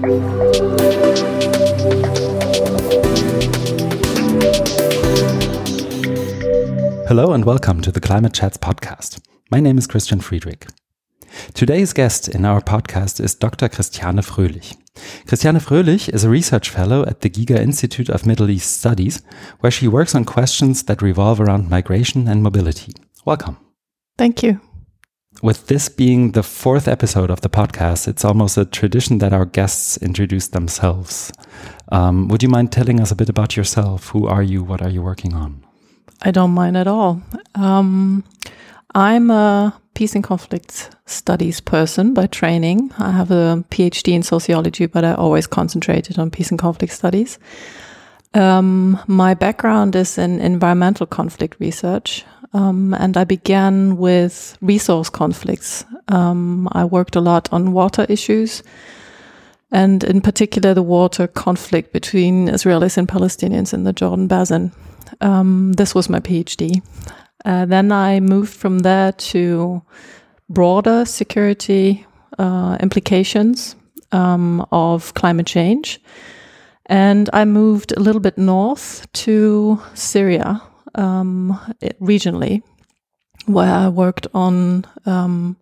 Hello and welcome to the Climate Chats podcast. My name is Christian Friedrich. Today's guest in our podcast is Dr. Christiane Fröhlich. Christiane Fröhlich is a research fellow at the Giga Institute of Middle East Studies, where she works on questions that revolve around migration and mobility. Welcome. Thank you. With this being the fourth episode of the podcast, it's almost a tradition that our guests introduce themselves. Um, would you mind telling us a bit about yourself? Who are you? What are you working on? I don't mind at all. Um, I'm a peace and conflict studies person by training. I have a PhD in sociology, but I always concentrated on peace and conflict studies. Um, my background is in environmental conflict research, um, and I began with resource conflicts. Um, I worked a lot on water issues, and in particular, the water conflict between Israelis and Palestinians in the Jordan Basin. Um, this was my PhD. Uh, then I moved from there to broader security uh, implications um, of climate change. And I moved a little bit north to Syria um, regionally, where I worked on um,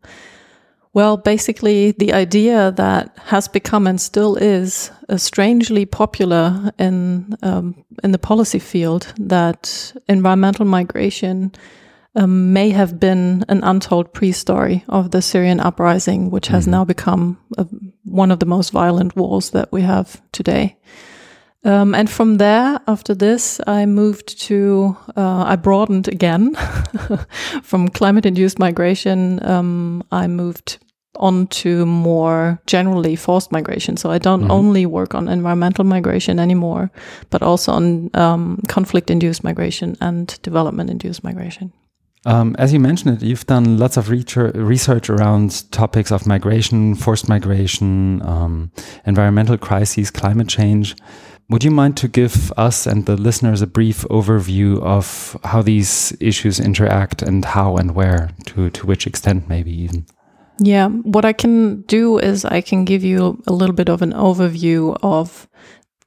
well, basically, the idea that has become and still is uh, strangely popular in um, in the policy field that environmental migration um, may have been an untold pre-story of the Syrian uprising, which has mm -hmm. now become a, one of the most violent wars that we have today. Um, and from there, after this, I moved to, uh, I broadened again from climate induced migration. Um, I moved onto more generally forced migration. So I don't mm-hmm. only work on environmental migration anymore, but also on um, conflict induced migration and development induced migration. Um, as you mentioned it, you've done lots of research around topics of migration, forced migration, um, environmental crises, climate change. Would you mind to give us and the listeners a brief overview of how these issues interact and how and where, to, to which extent, maybe even? Yeah, what I can do is I can give you a little bit of an overview of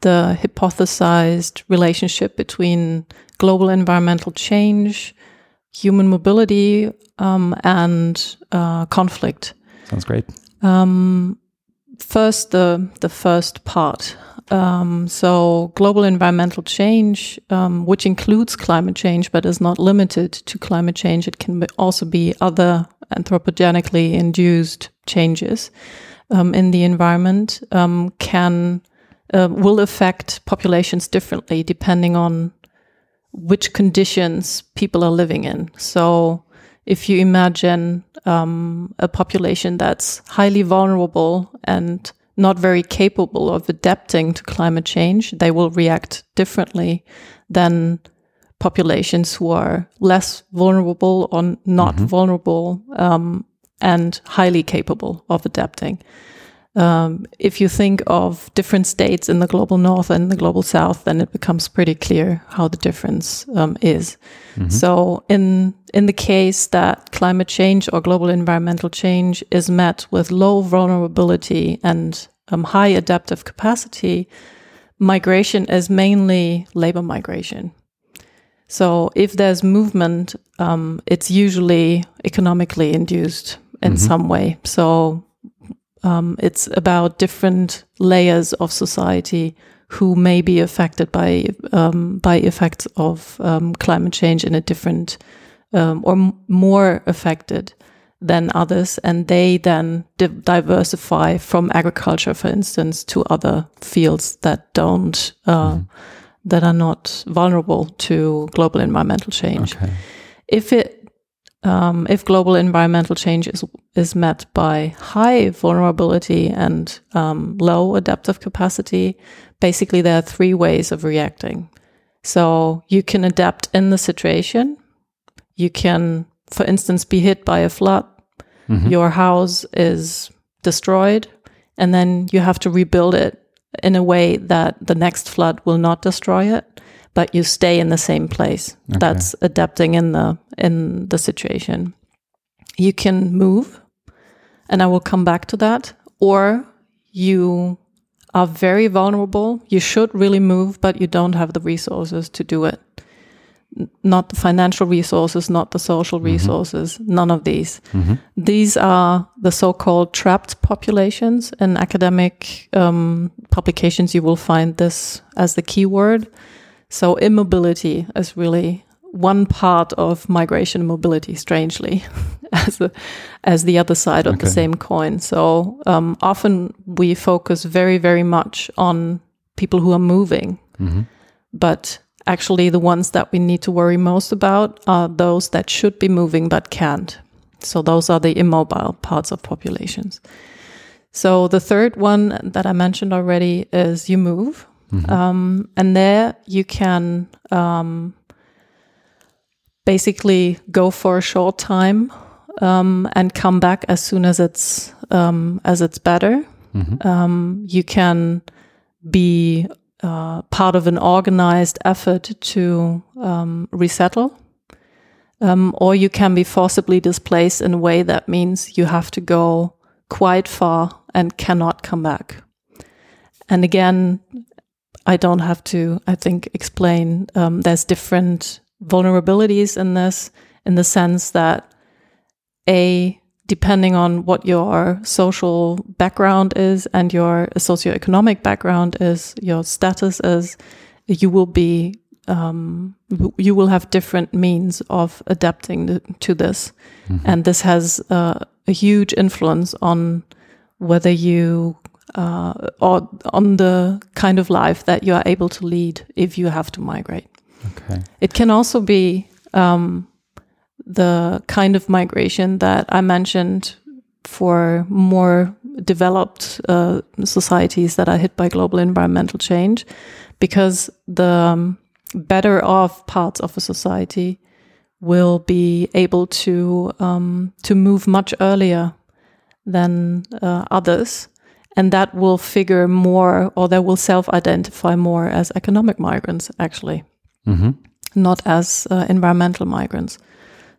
the hypothesized relationship between global environmental change, human mobility, um, and uh, conflict. Sounds great. Um, first, the the first part. Um, so, global environmental change, um, which includes climate change, but is not limited to climate change. It can also be other anthropogenically induced changes um, in the environment um, can uh, will affect populations differently depending on which conditions people are living in. So, if you imagine um, a population that's highly vulnerable and not very capable of adapting to climate change, they will react differently than populations who are less vulnerable or not mm-hmm. vulnerable um, and highly capable of adapting. Um, if you think of different states in the global north and the global south, then it becomes pretty clear how the difference um, is. Mm-hmm. So, in in the case that climate change or global environmental change is met with low vulnerability and um, high adaptive capacity, migration is mainly labor migration. So if there's movement, um, it's usually economically induced in mm-hmm. some way. So um, it's about different layers of society who may be affected by um, by effects of um, climate change in a different um, or m- more affected than others, and they then di- diversify from agriculture, for instance, to other fields that don't. Uh, mm that are not vulnerable to global environmental change. Okay. If it um, if global environmental change is is met by high vulnerability and um, low adaptive capacity, basically there are three ways of reacting. So you can adapt in the situation. You can, for instance, be hit by a flood. Mm-hmm. Your house is destroyed, and then you have to rebuild it in a way that the next flood will not destroy it, but you stay in the same place. Okay. That's adapting in the in the situation. You can move, and I will come back to that, or you are very vulnerable. You should really move, but you don't have the resources to do it. Not the financial resources, not the social resources, none of these. These are the so called trapped populations. In academic um, publications, you will find this as the keyword. So, immobility is really one part of migration and mobility, strangely, as the, as the other side of Okay. the same coin. So um, often we focus very, very much on people who are moving, but actually the ones that we need to worry most about are those that should be moving but can't. So those are the immobile parts of populations. So the third one that I mentioned already is you move. Um, and there you can um, basically go for a short time um, and come back as soon as it's um, as it's better. Um, you can be uh, part of an organized effort to um, resettle, um, or you can be forcibly displaced in a way that means you have to go quite far and cannot come back. And again, I don't have to, I think, explain. Um, there's different vulnerabilities in this, in the sense that a depending on what your social background is and your socioeconomic background is, your status is, you will be um, you will have different means of adapting the, to this, and this has uh, a huge influence on whether you uh, or on the kind of life that you are able to lead if you have to migrate. Okay. It can also be um, the kind of migration that I mentioned for more developed uh, societies that are hit by global environmental change, because the um, better off parts of a society will be able to um, to move much earlier than uh, others, and that will figure more, or they will self-identify more as economic migrants, actually hmm not as uh, environmental migrants.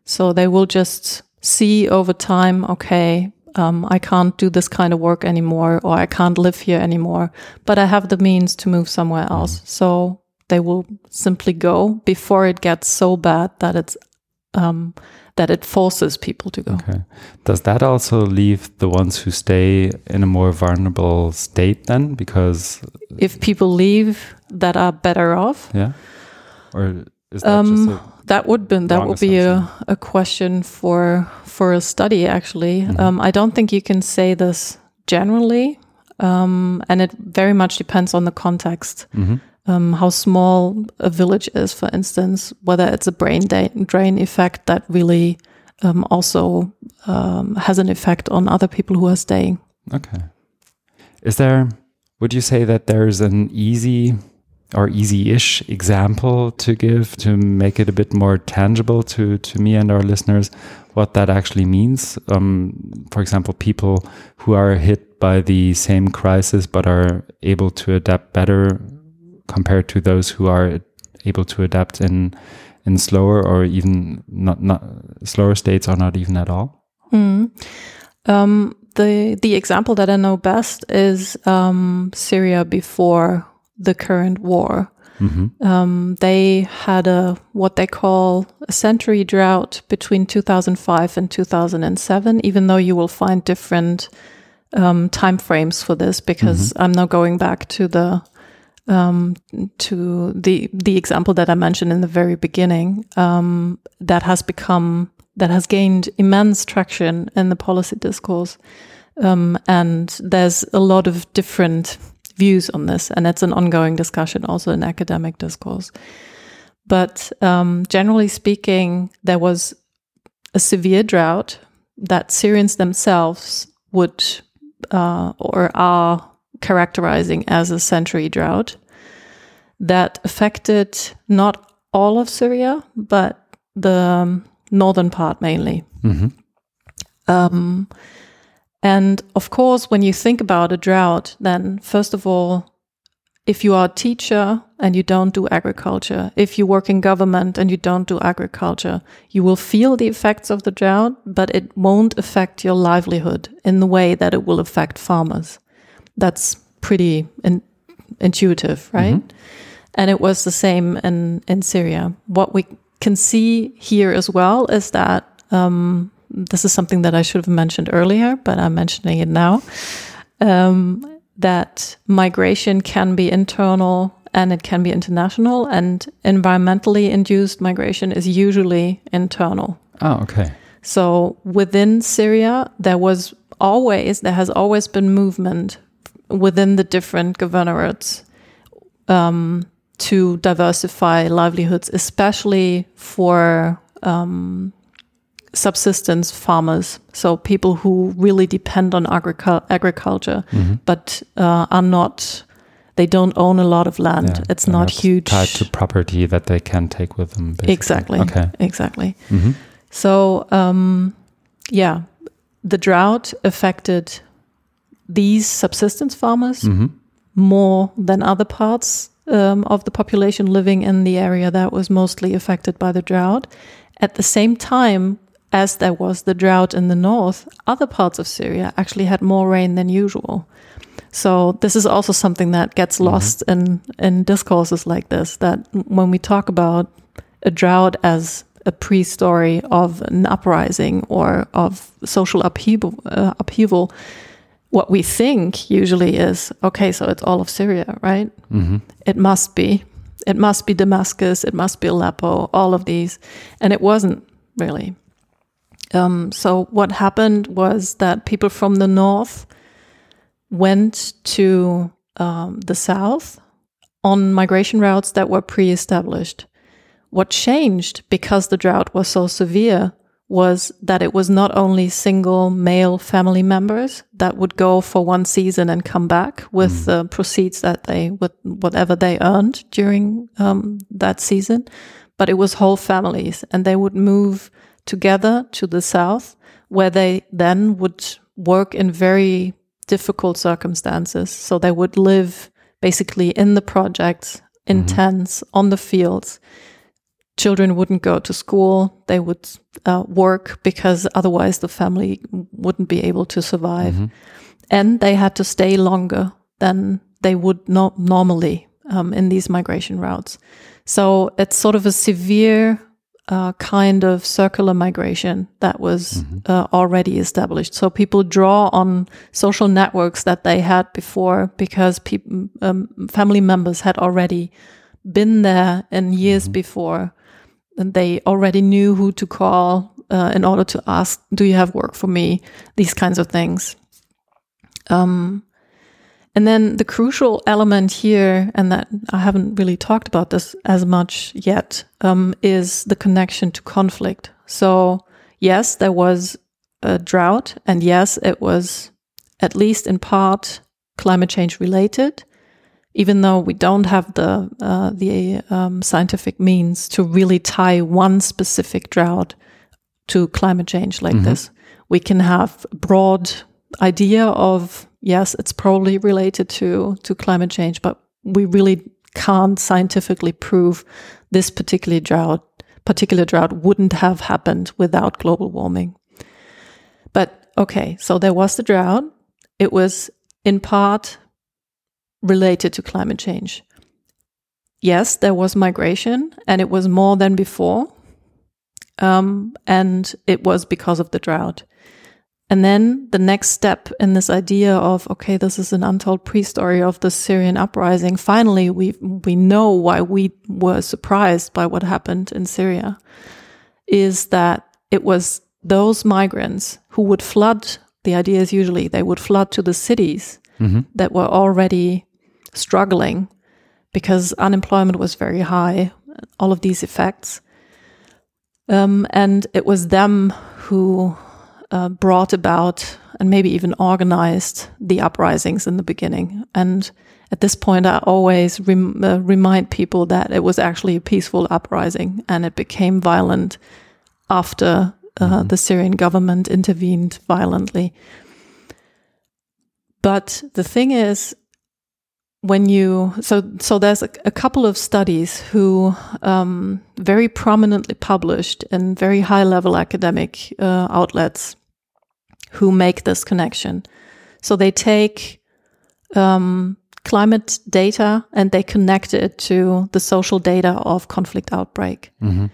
So they will just see over time, okay, um, I can't do this kind of work anymore, or I can't live here anymore, but I have the means to move somewhere else. So they will simply go before it gets so bad that it's um, that it forces people to go. Okay. Does that also leave the ones who stay in a more vulnerable state then? Because, If people leave that are better off, yeah? Or is that Um, just a, that would be that would be a, a question for for a study. Actually, Mm-hmm. um, I don't think you can say this generally, um, and it very much depends on the context. Mm-hmm. Um, how small a village is, for instance, whether it's a brain drain effect that really um, also um, has an effect on other people who are staying. Okay. Is there, would you say that there's an easy or easy-ish example to give to make it a bit more tangible to, to me and our listeners what that actually means? Um, for example, people who are hit by the same crisis but are able to adapt better compared to those who are able to adapt in in slower or even not not slower states or not even at all. Mm. Um, the the example that I know best is um, Syria before the current war. Um, they had a what they call a century drought between 2005 and 2007. Even though you will find different um, time frames for this, because I'm now going back to the um, to the the example that I mentioned in the very beginning um, that has become that has gained immense traction in the policy discourse, um, and there's a lot of different views on this, and it's an ongoing discussion also in academic discourse. But um, generally speaking, there was a severe drought that Syrians themselves would uh, or are characterizing as a century drought that affected not all of Syria, but the um, northern part mainly. Um, and of course, when you think about a drought, then first of all, if you are a teacher and you don't do agriculture, if you work in government and you don't do agriculture, you will feel the effects of the drought, but it won't affect your livelihood in the way that it will affect farmers. That's pretty in, intuitive, right? Mm-hmm. And it was the same in, in Syria. What we can see here as well is that um, this is something that I should have mentioned earlier, but I'm mentioning it now. Um, that migration can be internal and it can be international, and environmentally induced migration is usually internal. Oh, okay. So within Syria, there was always, there has always been movement within the different governorates um, to diversify livelihoods, especially for um, subsistence farmers. So people who really depend on agric- agriculture, mm-hmm. but uh, are not. They don't own a lot of land. Yeah, it's not, not huge. Tied to property that they can take with them. Basically. Exactly. Okay. Exactly. Mm-hmm. So, um, yeah, the drought affected these subsistence farmers mm-hmm. more than other parts um, of the population living in the area that was mostly affected by the drought. At the same time, as there was the drought in the north, other parts of Syria actually had more rain than usual. So this is also something that gets mm-hmm. lost in in discourses like this. That when we talk about a drought as a pre-story of an uprising or of social upheaval, uh, upheaval, what we think usually is okay. So it's all of Syria, right? Mm-hmm. It must be. It must be Damascus. It must be Aleppo. All of these, and it wasn't really. Um, so what happened was that people from the north went to um, the south on migration routes that were pre-established. What changed because the drought was so severe was that it was not only single male family members that would go for one season and come back with mm. the proceeds that they with whatever they earned during um, that season, but it was whole families, and they would move together to the south, where they then would work in very difficult circumstances. So they would live basically in the projects, in mm-hmm. tents, on the fields. Children wouldn't go to school. They would uh, work because otherwise the family wouldn't be able to survive. Mm-hmm. And they had to stay longer than they would not normally um, in these migration routes. So it's sort of a severe uh, kind of circular migration that was mm-hmm. uh, already established. So people draw on social networks that they had before because people, um, family members had already been there in years mm-hmm. before, and they already knew who to call uh, in order to ask, "Do you have work for me?" These kinds of things. Um, and then the crucial element here, and that I haven't really talked about this as much yet, um, is the connection to conflict. So, yes, there was a drought, and yes, it was at least in part climate change related, even though we don't have the uh, the um, scientific means to really tie one specific drought to climate change like mm-hmm. this. We can have broad idea of yes, it's probably related to to climate change, but we really can't scientifically prove this particular drought particular drought wouldn't have happened without global warming. But okay, so there was the drought. It was in part related to climate change. Yes, there was migration, and it was more than before. Um, and it was because of the drought. And then the next step in this idea of, okay, this is an untold pre-story of the Syrian uprising. Finally, we, we know why we were surprised by what happened in Syria is that it was those migrants who would flood. The idea is usually they would flood to the cities mm-hmm. that were already struggling because unemployment was very high, all of these effects. Um, and it was them who uh, brought about and maybe even organized the uprisings in the beginning. And at this point, I always rem uh, remind people that it was actually a peaceful uprising and it became violent after uh, mm -hmm. the Syrian government intervened violently. But the thing is, when you so so there's a, a couple of studies who um, very prominently published in very high level academic uh, outlets who make this connection. So they take um, climate data and they connect it to the social data of conflict outbreak. Mm-hmm.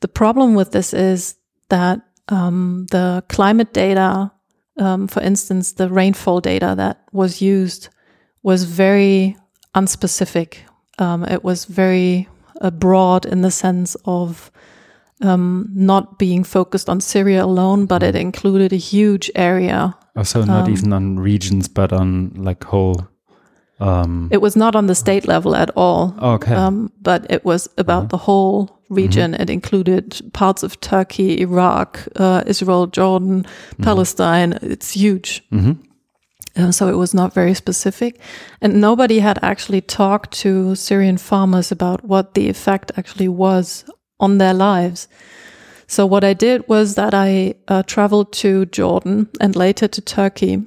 The problem with this is that um, the climate data, um, for instance, the rainfall data that was used was very unspecific. Um, it was very uh, broad in the sense of um, not being focused on Syria alone, but it included a huge area. Also, not Um, even on regions, but on like whole. Um, It was not on the state level at all. okay. Um, but it was about the whole region. It included parts of Turkey, Iraq, uh, Israel, Jordan, Palestine. It's huge. hmm Uh, so it was not very specific. And nobody had actually talked to Syrian farmers about what the effect actually was on their lives. So what I did was that I uh, traveled to Jordan and later to Turkey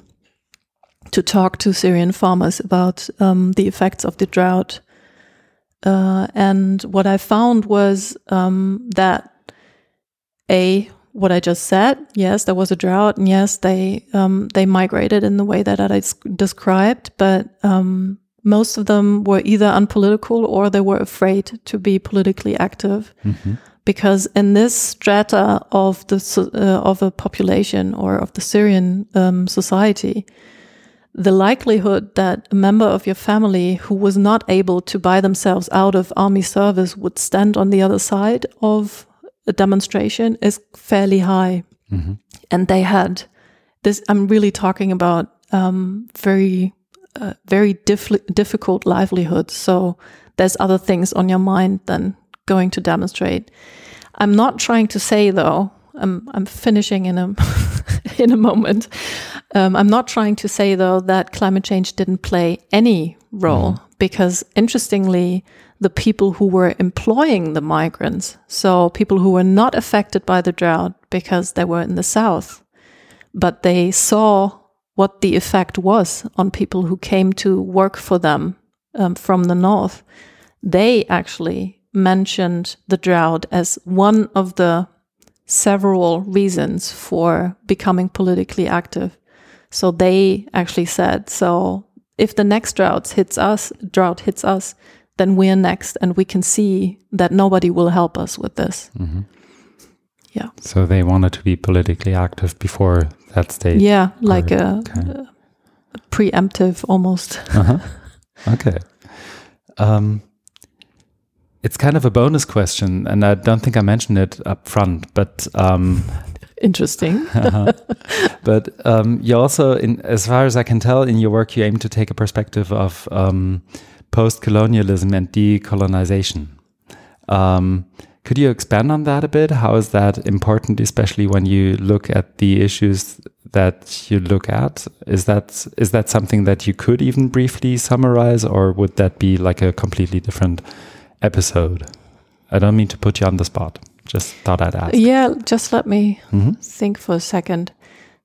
to talk to Syrian farmers about um, the effects of the drought. Uh, and what I found was um, that a what I just said. Yes, there was a drought, and yes, they um, they migrated in the way that I described. But um, most of them were either unpolitical or they were afraid to be politically active hmm because in this strata of the uh, of a population or of the Syrian um, society, the likelihood that a member of your family who was not able to buy themselves out of army service would stand on the other side of a demonstration is fairly high. hmm And they had this. I'm really talking about um, very, uh, very diff- difficult livelihoods. So there's other things on your mind than going to demonstrate. I'm not trying to say though. I'm I'm finishing in a in a moment. Um, I'm not trying to say though that climate change didn't play any role because interestingly, the people who were employing the migrants, so people who were not affected by the drought because they were in the south, but they saw what the effect was on people who came to work for them um, from the north. They actually mentioned the drought as one of the several reasons for becoming politically active. So they actually said, so if the next drought hits us, drought hits us, then we're next and we can see that nobody will help us with this. hmm Yeah. So they wanted to be politically active before that stage. Yeah, like a, Okay. a preemptive almost. Uh-huh. Okay. Um, it's kind of a bonus question, and I don't think I mentioned it up front, but um, Interesting. uh-huh. but um, you also, in as far as I can tell, in your work, you aim to take a perspective of um, post-colonialism and decolonization. Um, could you expand on that a bit? How is that important, especially when you look at the issues that you look at? Is that is that something that you could even briefly summarize, or would that be like a completely different episode? I don't mean to put you on the spot. Just thought I'd ask. Yeah, just let me Mhm. think for a second.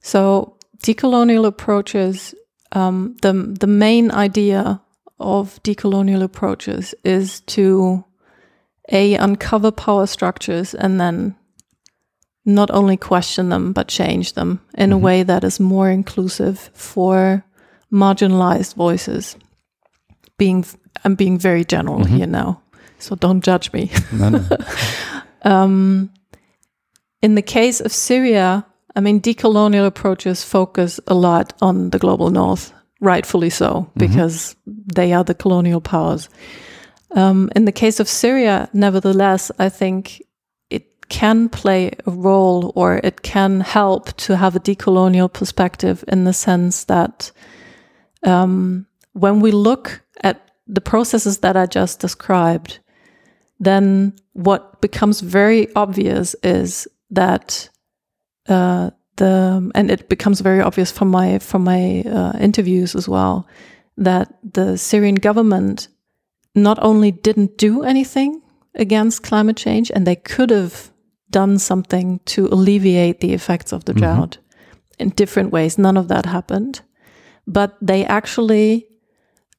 So, decolonial approaches, um, the the main idea of decolonial approaches is to a uncover power structures and then not only question them but change them in Mhm. a way that is more inclusive for marginalized voices. Being I'm being very general Mhm. here now, so don't judge me. No, no. Um, in the case of Syria, I mean, decolonial approaches focus a lot on the global north, rightfully so, because they are the colonial powers. Um, in the case of Syria, nevertheless, I think it can play a role or it can help to have a decolonial perspective in the sense that um, when we look at the processes that I just described, then what becomes very obvious is that uh, the and it becomes very obvious from my from my uh, interviews as well that the Syrian government not only didn't do anything against climate change, and they could have done something to alleviate the effects of the Mhm. drought in different ways. None of that happened, but they actually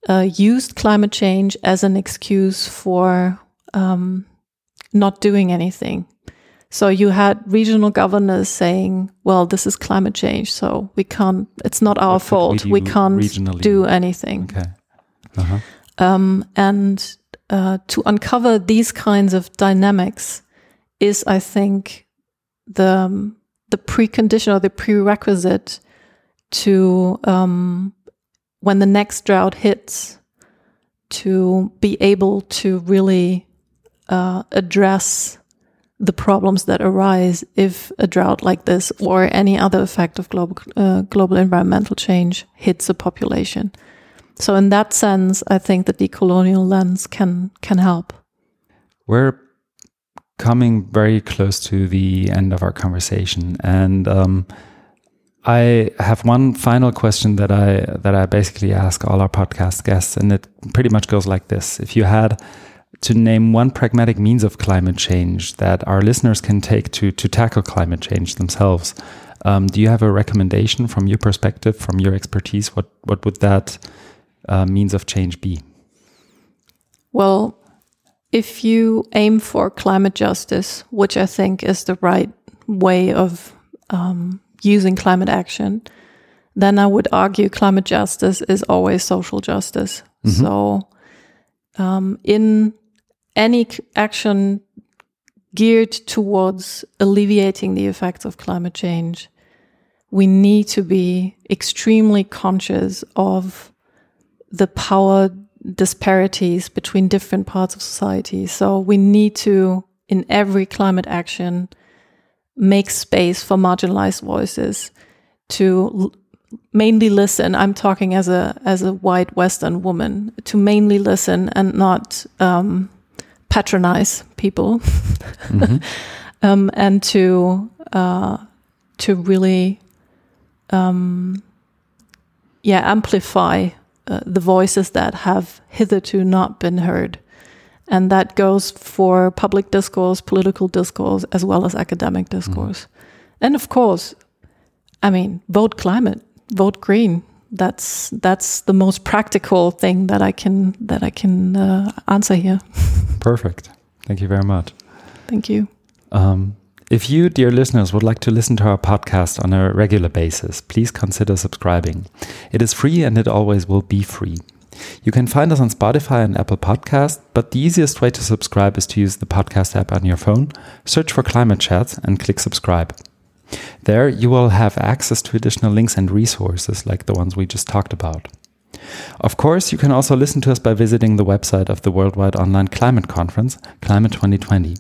uh, used climate change as an excuse for um, not doing anything. So you had regional governors saying, "Well, this is climate change, so we can't. It's not our What could we fault. We, can't regionally?" do anything." Okay. Uh-huh. Um, and uh, to uncover these kinds of dynamics is, I think, the the precondition or the prerequisite to um, when the next drought hits to be able to really uh, address the problems that arise if a drought like this or any other effect of global uh, global environmental change hits a population. So in that sense, I think decolonial lens can can help. We're coming very close to the end of our conversation, and um, I have one final question that I that I basically ask all our podcast guests, and it pretty much goes like this: If you had to name one pragmatic means of climate change that our listeners can take to to tackle climate change themselves, um, do you have a recommendation from your perspective, from your expertise? What what would that uh, means of change be? Well, if you aim for climate justice, which I think is the right way of um, using climate action, then I would argue climate justice is always social justice. Mm-hmm. So, um, in any action geared towards alleviating the effects of climate change, we need to be extremely conscious of the power disparities between different parts of society. So we need to, in every climate action, make space for marginalized voices to mainly listen. I'm talking as a as a white Western woman to mainly listen and not um, patronize people, mm-hmm. um, and to uh, to really um, yeah amplify uh, the voices that have hitherto not been heard. And that goes for public discourse, political discourse, as well as academic mm-hmm. discourse. Mm. And of course, I mean, vote climate, vote green. That's that's the most practical thing that I can that I can uh, answer here. Perfect. Thank you very much. Thank you. Um, if you, dear listeners, would like to listen to our podcast on a regular basis, please consider subscribing. It is free and it always will be free. You can find us on Spotify and Apple Podcast, but the easiest way to subscribe is to use the podcast app on your phone, search for Climate Chats, and click subscribe. There, you will have access to additional links and resources like the ones we just talked about. Of course, you can also listen to us by visiting the website of the Worldwide Online Climate Conference, Climate 2020.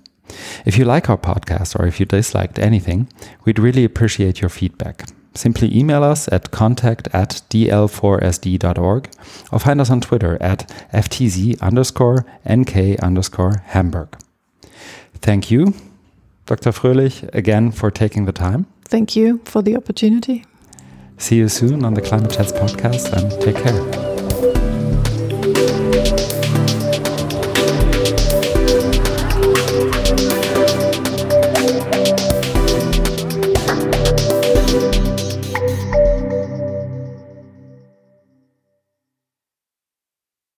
If you like our podcast or if you disliked anything, we'd really appreciate your feedback. Simply email us at contact at dl4sd.org or find us on Twitter at ftz underscore nk underscore Hamburg. Thank you, Dr. Fröhlich, again for taking the time. Thank you for the opportunity. See you soon on the Climate Chats podcast and take care.